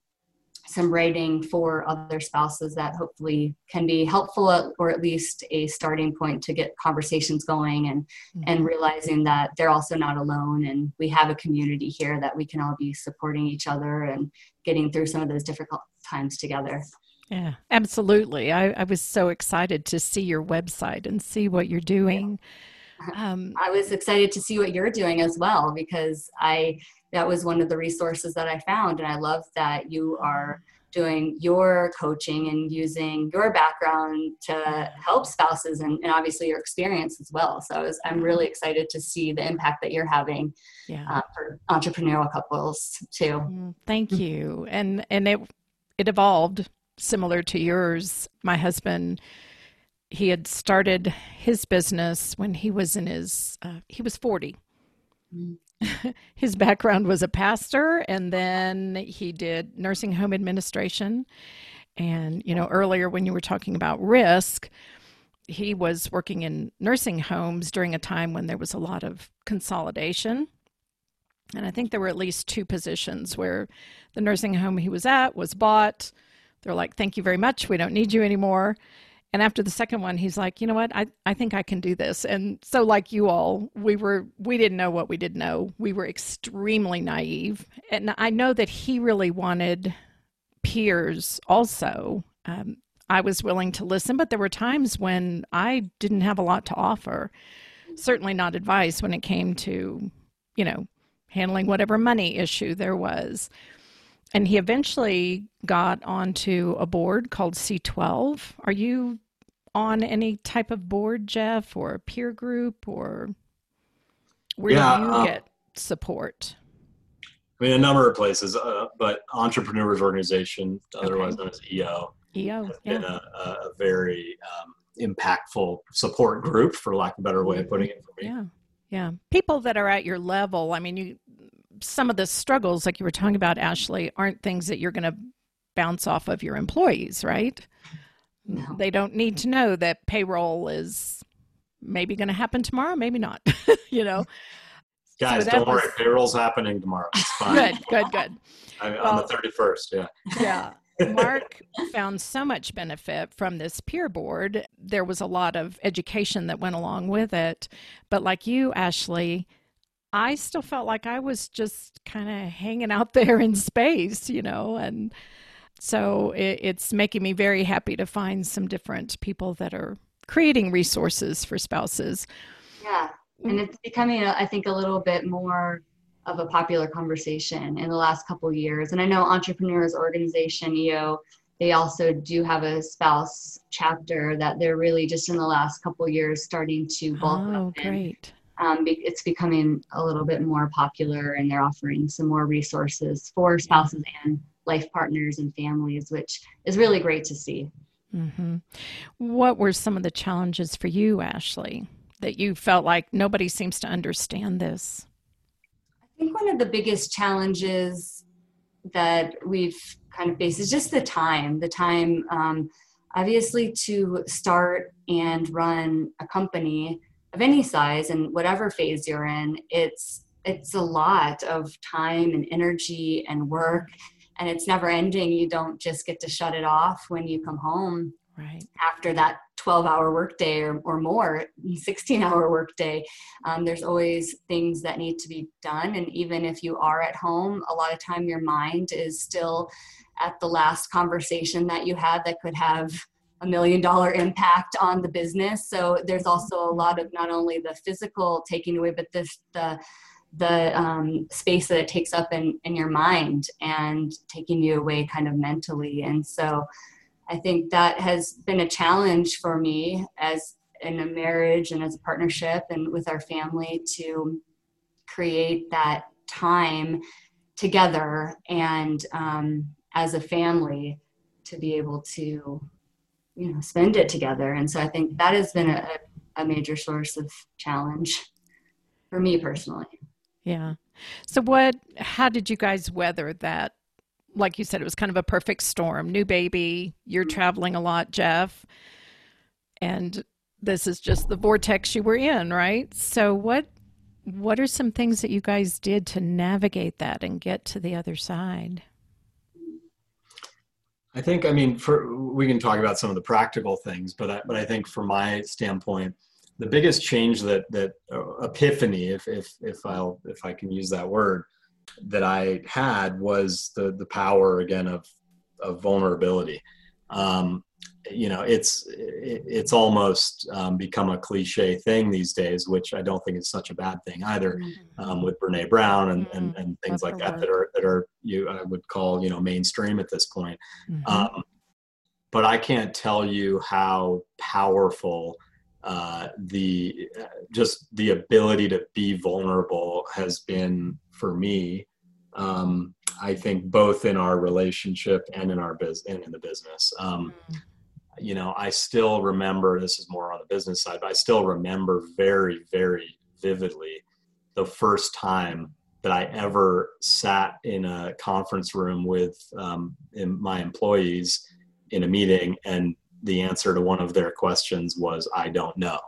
S2: some writing for other spouses that hopefully can be helpful or at least a starting point to get conversations going and mm-hmm. and realizing that they're also not alone and we have a community here that we can all be supporting each other and getting through some of those difficult times together
S1: yeah absolutely i, I was so excited to see your website and see what you're doing
S2: yeah. Um, i was excited to see what you're doing as well because i that was one of the resources that I found. And I love that you are doing your coaching and using your background to help spouses and, and obviously your experience as well. So I was, I'm really excited to see the impact that you're having yeah. uh, for entrepreneurial couples too.
S1: Thank you. And, and it, it evolved similar to yours. My husband, he had started his business when he was in his, uh, he was 40. Mm-hmm his background was a pastor and then he did nursing home administration and you know earlier when you were talking about risk he was working in nursing homes during a time when there was a lot of consolidation And I think there were at least two positions where the nursing home he was at was bought. They're like, thank you very much. We don't need you anymore. And after the second one, he's like, you know what? I, I think I can do this. And so, like you all, we were, we didn't know what we didn't know. We were extremely naive. And I know that he really wanted peers also. Um, I was willing to listen, but there were times when I didn't have a lot to offer. Certainly not advice when it came to, you know, handling whatever money issue there was. And he eventually got onto a board called C12. Are you on any type of board, Jeff, or a peer group, or where yeah, do you um, get support?
S3: I mean, a number of places, uh, but Entrepreneurs Organization, otherwise okay. known as EO,
S1: EO
S3: has
S1: yeah.
S3: been a, a very um, impactful support group, for lack of a better way of putting it for
S1: me. Yeah, yeah. People that are at your level. I mean, you some of the struggles, like you were talking about, Ashley, aren't things that you're going to bounce off of your employees, right? No. They don't need to know that payroll is maybe going to happen tomorrow, maybe not. you know.
S3: Guys, so don't was... worry. Payroll's happening tomorrow. It's fine.
S1: good, good, good.
S3: I mean, well, on the 31st, yeah.
S1: Yeah. Mark found so much benefit from this peer board. There was a lot of education that went along with it. But like you, Ashley, I still felt like I was just kind of hanging out there in space, you know, and so it, it's making me very happy to find some different people that are creating resources for spouses.
S2: Yeah, and mm. it's becoming, uh, I think, a little bit more of a popular conversation in the last couple years. And I know Entrepreneurs Organization EO, they also do have a spouse chapter that they're really just in the last couple years starting to bulk
S1: oh, up. great.
S2: Um, it's becoming a little bit more popular, and they're offering some more resources for spouses and life partners and families, which is really great to see.
S1: Mm-hmm. What were some of the challenges for you, Ashley, that you felt like nobody seems to understand this?
S2: I think one of the biggest challenges that we've kind of faced is just the time. The time, um, obviously, to start and run a company of any size and whatever phase you're in, it's it's a lot of time and energy and work, and it's never ending. You don't just get to shut it off when you come home
S1: right.
S2: after that 12 hour workday or, or more 16 hour workday um, there's always things that need to be done and even if you are at home a lot of time your mind is still at the last conversation that you had that could have a million dollar impact on the business. So there's also a lot of not only the physical taking away but this the the um, space that it takes up in, in your mind and taking you away kind of mentally. And so I think that has been a challenge for me as in a marriage and as a partnership and with our family to create that time together and um, as a family to be able to you know spend it together and so i think that has been a, a major source of challenge for me personally
S1: yeah so what how did you guys weather that like you said, it was kind of a perfect storm. New baby, you're mm-hmm. traveling a lot, Jeff. And this is just the vortex you were in, right? So what what are some things that you guys did to navigate that and get to the other side?
S3: I think I mean for we can talk about some of the practical things, but I, but I think from my standpoint, the biggest change that that uh, epiphany, if if if I'll if I can use that word, that I had was the the power again of of vulnerability. Um, you know, it's it, it's almost um, become a cliche thing these days, which I don't think is such a bad thing either. Mm-hmm. Um, with Brene Brown and, and, mm-hmm. and things like that that are that are you I would call you know mainstream at this point. Mm-hmm. Um, but I can't tell you how powerful uh, the just the ability to be vulnerable has been for me. Um, I think both in our relationship and in our business and in the business. Um, mm-hmm. you know, I still remember. This is more on the business side, but I still remember very, very vividly the first time that I ever sat in a conference room with um, my employees in a meeting and the answer to one of their questions was i don't know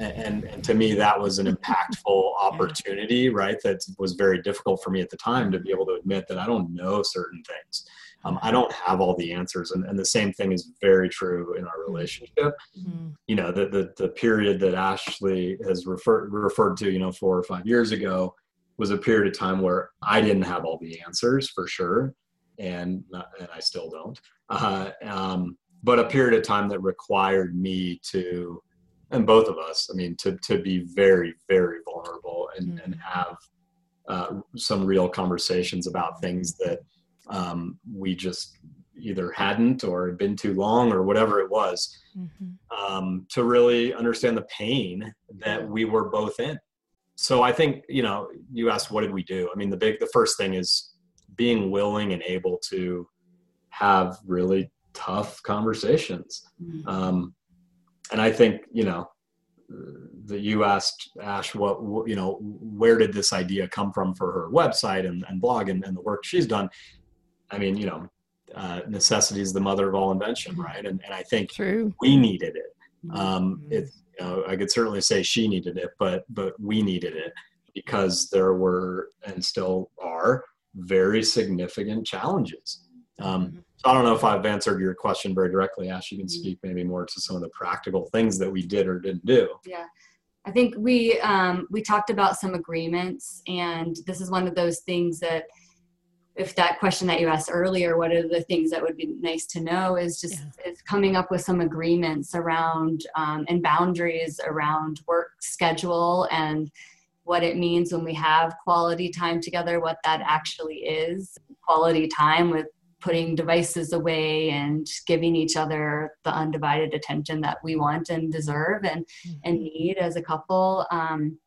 S3: and, and to me that was an impactful opportunity right? That was very difficult for me at the time to be able to admit that i don't know certain things. Um, i don't have all the answers and, and the same thing is very true in our relationship. Mm-hmm. you know the, the the period that ashley has referred referred to you know four or five years ago was a period of time where i didn't have all the answers for sure and and i still don't. Uh, um, but a period of time that required me to and both of us i mean to to be very very vulnerable and mm-hmm. and have uh, some real conversations about things that um, we just either hadn't or had been too long or whatever it was mm-hmm. um, to really understand the pain that we were both in so i think you know you asked what did we do i mean the big the first thing is being willing and able to have really tough conversations mm-hmm. um, and I think you know that you asked Ash what you know where did this idea come from for her website and, and blog and, and the work she's done. I mean, you know, uh, necessity is the mother of all invention, right? And, and I think
S1: True.
S3: we needed it. Um, mm-hmm. it you know, I could certainly say she needed it, but but we needed it because there were and still are very significant challenges. Um, mm-hmm. I don't know if I've answered your question very directly. Ash, you can mm-hmm. speak maybe more to some of the practical things that we did or didn't do.
S2: Yeah. I think we um, we talked about some agreements, and this is one of those things that, if that question that you asked earlier, what are the things that would be nice to know is just yeah. is coming up with some agreements around um, and boundaries around work schedule and what it means when we have quality time together, what that actually is, quality time with putting devices away and giving each other the undivided attention that we want and deserve and mm-hmm. and need as a couple um,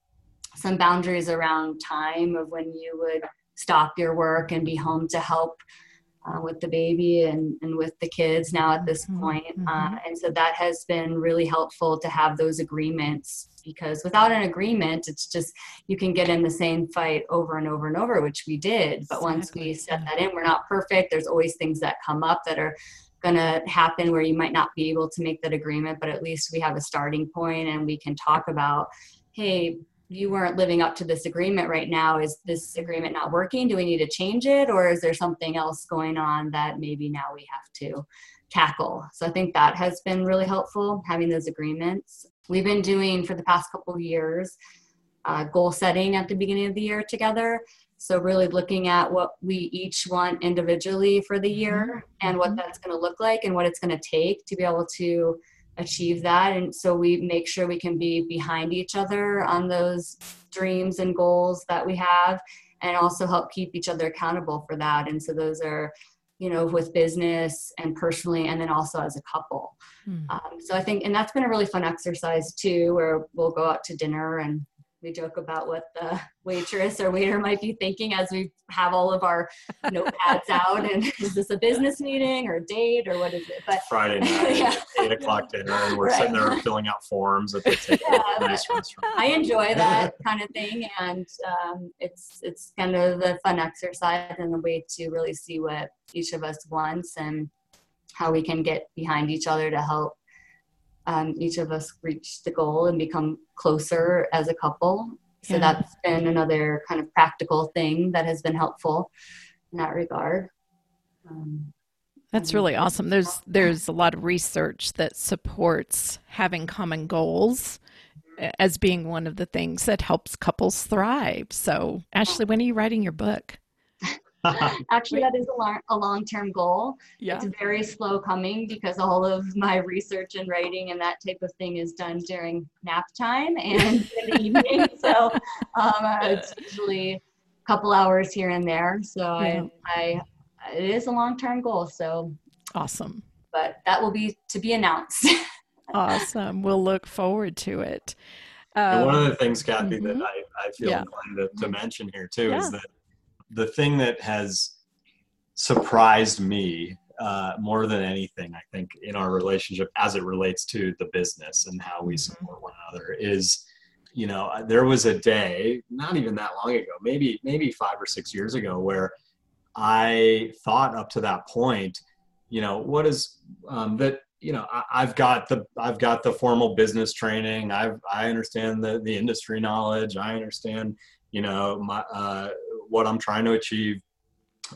S2: some boundaries around time of when you would stop your work and be home to help uh, with the baby and, and with the kids now at this mm-hmm. point. Uh, mm-hmm. Uh, and so that has been really helpful to have those agreements because without an agreement, it's just you can get in the same fight over and over and over, which we did. But once we set that in, we're not perfect. There's always things that come up that are going to happen where you might not be able to make that agreement, but at least we have a starting point and we can talk about, hey, you weren't living up to this agreement right now. Is this agreement not working? Do we need to change it? Or is there something else going on that maybe now we have to tackle? So I think that has been really helpful having those agreements. We've been doing for the past couple of years uh, goal setting at the beginning of the year together. So, really looking at what we each want individually for the year mm-hmm. and what mm-hmm. that's going to look like and what it's going to take to be able to achieve that. And so we make sure we can be behind each other on those dreams and goals that we have and also help keep each other accountable for that. And so those are you know with business and personally and then also as a couple. Mm. um, so i think and that's been a really fun exercise too where we'll go out to dinner and we joke about what the waitress or waiter might be thinking as we have all of our notepads out and is this a business meeting or a date or what is it
S3: but friday night yeah. eight o'clock dinner and we're right. sitting there filling out forms at the table yeah,
S2: i enjoy that kind of thing and um, it's it's kind of a fun exercise and a way to really see what each of us wants and how we can get behind each other to help um, each of us reach the goal and become closer as a couple. So yeah. that's been another kind of practical thing that has been helpful in that regard. Um,
S1: that's really awesome. There's there's a lot of research that supports having common goals as being one of the things that helps couples thrive. So, Ashley, when are you writing your book?
S2: Actually, that is a, long, a long-term goal. Yeah. It's very slow coming because all of my research and writing and that type of thing is done during nap time and in the evening. So um, it's usually a couple hours here and there. So yeah. I, I, it is a long-term goal. So
S1: awesome.
S2: But that will be to be announced.
S1: awesome. We'll look forward to it.
S3: Um, one of the things, Kathy, mm-hmm. that I, I feel yeah. inclined to, to, mention here too yeah. is that the thing that has surprised me uh, more than anything, I think, in our relationship as it relates to the business and how we mm-hmm. support one another is, you know, uh, there was a day, not even that long ago, maybe maybe five or six years ago, where I thought up to that point, you know, what is um, that you know I, have got the I've got the formal business training. I've I understand the the industry knowledge. I understand you know my uh, what I'm trying to achieve,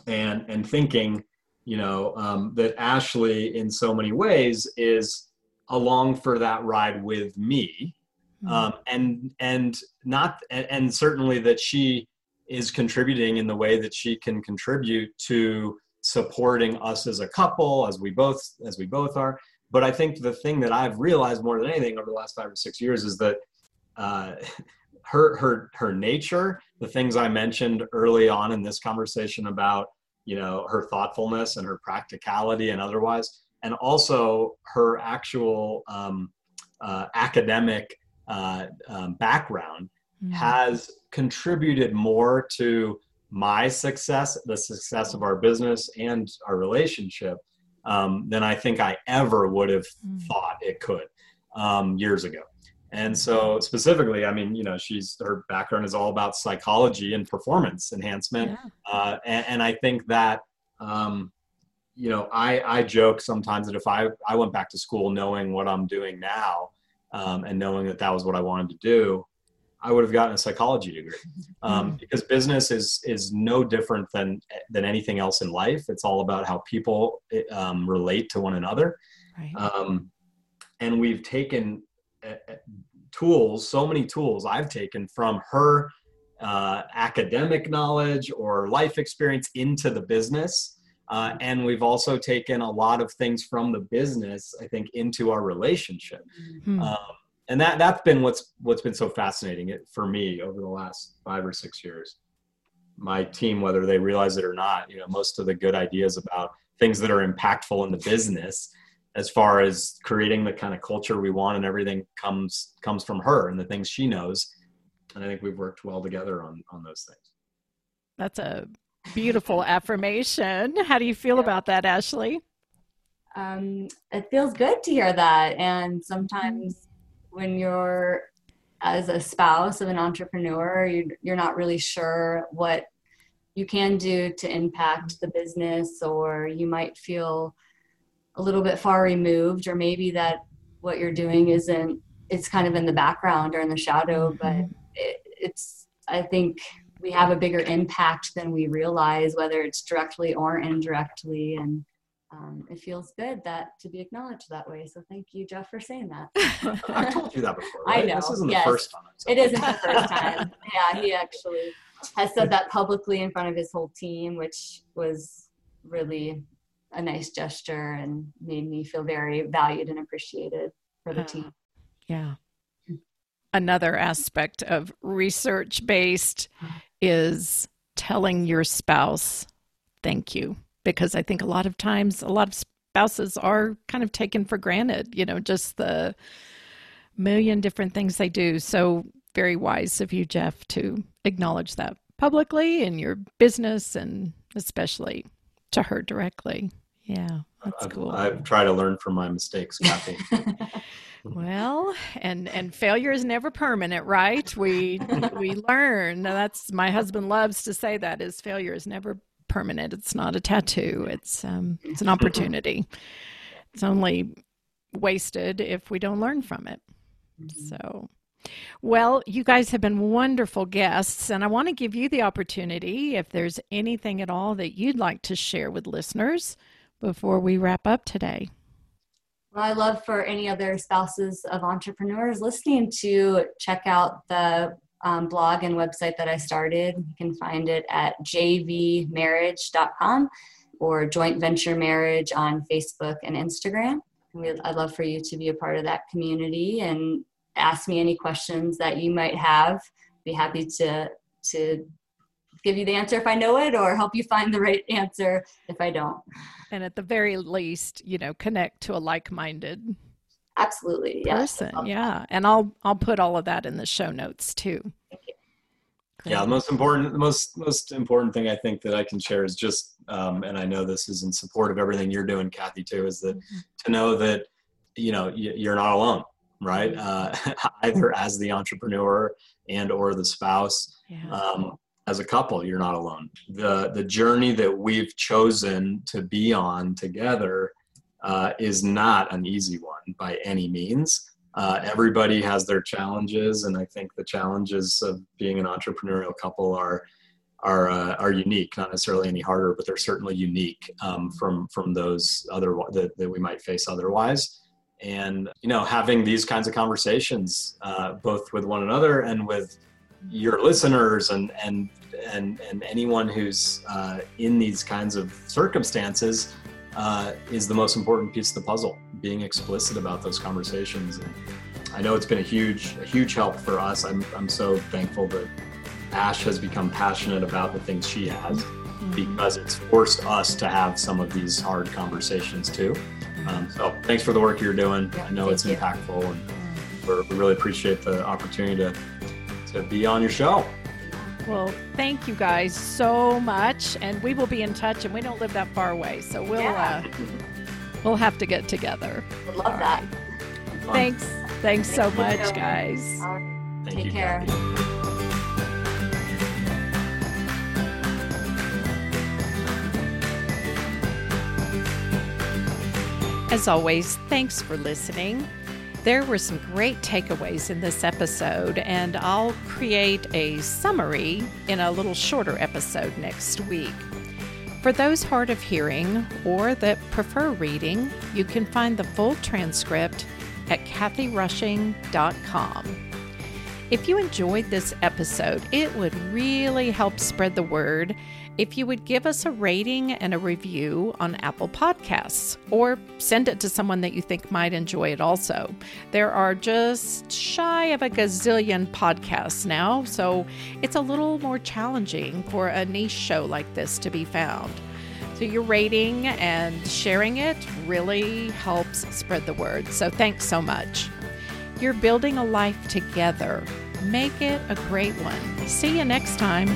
S3: and and thinking you know um, that Ashley in so many ways is along for that ride with me, mm-hmm. um, and and not and, and certainly that she is contributing in the way that she can contribute to supporting us as a couple as we both as we both are but i think the thing that i've realized more than anything over the last five or six years is that uh, her her her nature the things i mentioned early on in this conversation about you know her thoughtfulness and her practicality and otherwise and also her actual um, uh, academic uh, um, background mm-hmm. has contributed more to my success, the success of our business and our relationship, um, than I think I ever would have mm. thought it could um, years ago. And so, specifically, I mean, you know, she's her background is all about psychology and performance enhancement, yeah. uh, and, and, I think that, um, you know, I I joke sometimes that if I I went back to school knowing what I'm doing now, um, and knowing that that was what I wanted to do, I would have gotten a psychology degree um, mm. because business is is no different than than anything else in life. It's all about how people um, relate to one another, right. um, and we've taken tools, so many tools I've taken from her uh, academic knowledge or life experience into the business. Uh, and we've also taken a lot of things from the business, I think, into our relationship. Mm-hmm and that that's been what's what's been so fascinating for me over the last five or six years my team whether they realize it or not you know most of the good ideas about things that are impactful in the business as far as creating the kind of culture we want and everything comes comes from her and the things she knows. And i think we've worked well together on on those things.
S1: That's a beautiful affirmation. How do you feel yeah. about that ashley?
S2: Um, it feels good to hear that. And sometimes when you're as a spouse of an entrepreneur, you, you're not really sure what you can do to impact the business, or you might feel a little bit far removed, or maybe that what you're doing isn't, it's kind of in the background or in the shadow, but mm-hmm. it, it's, I think we have a bigger impact than we realize, whether it's directly or indirectly. And um, it feels good that to be acknowledged that way. So thank you, Jeff, for saying that.
S3: I've told you that before. Right?
S2: I know.
S3: This isn't
S2: yes.
S3: the first time.
S2: It isn't the first time. yeah, he actually has said that publicly in front of his whole team, which was really a nice gesture and made me feel very valued and appreciated for the uh, team.
S1: Yeah. Another aspect of research based is telling your spouse thank you because I think a lot of times a lot of spouses are kind of taken for granted, you know, just the million different things they do. So very wise of you, Jeff, to acknowledge that publicly in your business and especially to her directly. Yeah, that's
S3: I've,
S1: cool.
S3: I've tried to learn from my mistakes, Kathy.
S1: well, and and failure is never permanent, right? We we learn. That's my husband loves to say that is failure is never permanent. It's not a tattoo. It's um, it's an opportunity. It's only wasted if we don't learn from it. Mm-hmm. So, well, you guys have been wonderful guests, and I want to give you the opportunity if there's anything at all that you'd like to share with listeners before we wrap up today.
S2: Well, I love for any other spouses of entrepreneurs listening to check out the um, blog and website that I started. You can find it at jvmarriage.com or Joint Venture Marriage on Facebook and Instagram. I'd love for you to be a part of that community and ask me any questions that you might have. Be happy to to give you the answer if I know it or help you find the right answer if I don't.
S1: And at the very least, you know, connect to a like-minded
S2: absolutely
S1: person yeah and i'll i'll put all of that in the show notes too
S3: yeah the most important the most most important thing i think that i can share is just um, and i know this is in support of everything you're doing kathy too is that mm-hmm. to know that you know you're not alone right mm-hmm. uh, either as the entrepreneur and or the spouse yeah. um, as a couple you're not alone the the journey that we've chosen to be on together uh, is not an easy one by any means. Uh, everybody has their challenges, and I think the challenges of being an entrepreneurial couple are are uh, are unique. Not necessarily any harder, but they're certainly unique um, from from those other that, that we might face otherwise. And you know, having these kinds of conversations, uh, both with one another and with your listeners and and and and anyone who's uh, in these kinds of circumstances uh, is the most important piece of the puzzle. Being explicit about those conversations. And I know it's been a huge a huge help for us. I'm I'm so thankful that Ash has become passionate about the things she has mm-hmm. because it's forced us to have some of these hard conversations too. Um, so thanks for the work you're doing. I know it's impactful and we really appreciate the opportunity to to be on your show.
S1: Well, thank you guys so much, and we will be in touch. And we don't live that far away, so we'll yeah. uh, we'll have to get together.
S2: Would love All that.
S1: Right. Thanks, thanks so much, guys.
S2: Thank Take you, care.
S1: As always, thanks for listening. There were some great takeaways in this episode, and I'll create a summary in a little shorter episode next week. For those hard of hearing or that prefer reading, you can find the full transcript at kathyrushing.com. If you enjoyed this episode, it would really help spread the word if you would give us a rating and a review on Apple Podcasts or send it to someone that you think might enjoy it also. There are just shy of a gazillion podcasts now, so it's a little more challenging for a niche show like this to be found. So, your rating and sharing it really helps spread the word. So, thanks so much. You're building a life together. Make it a great one. See you next time.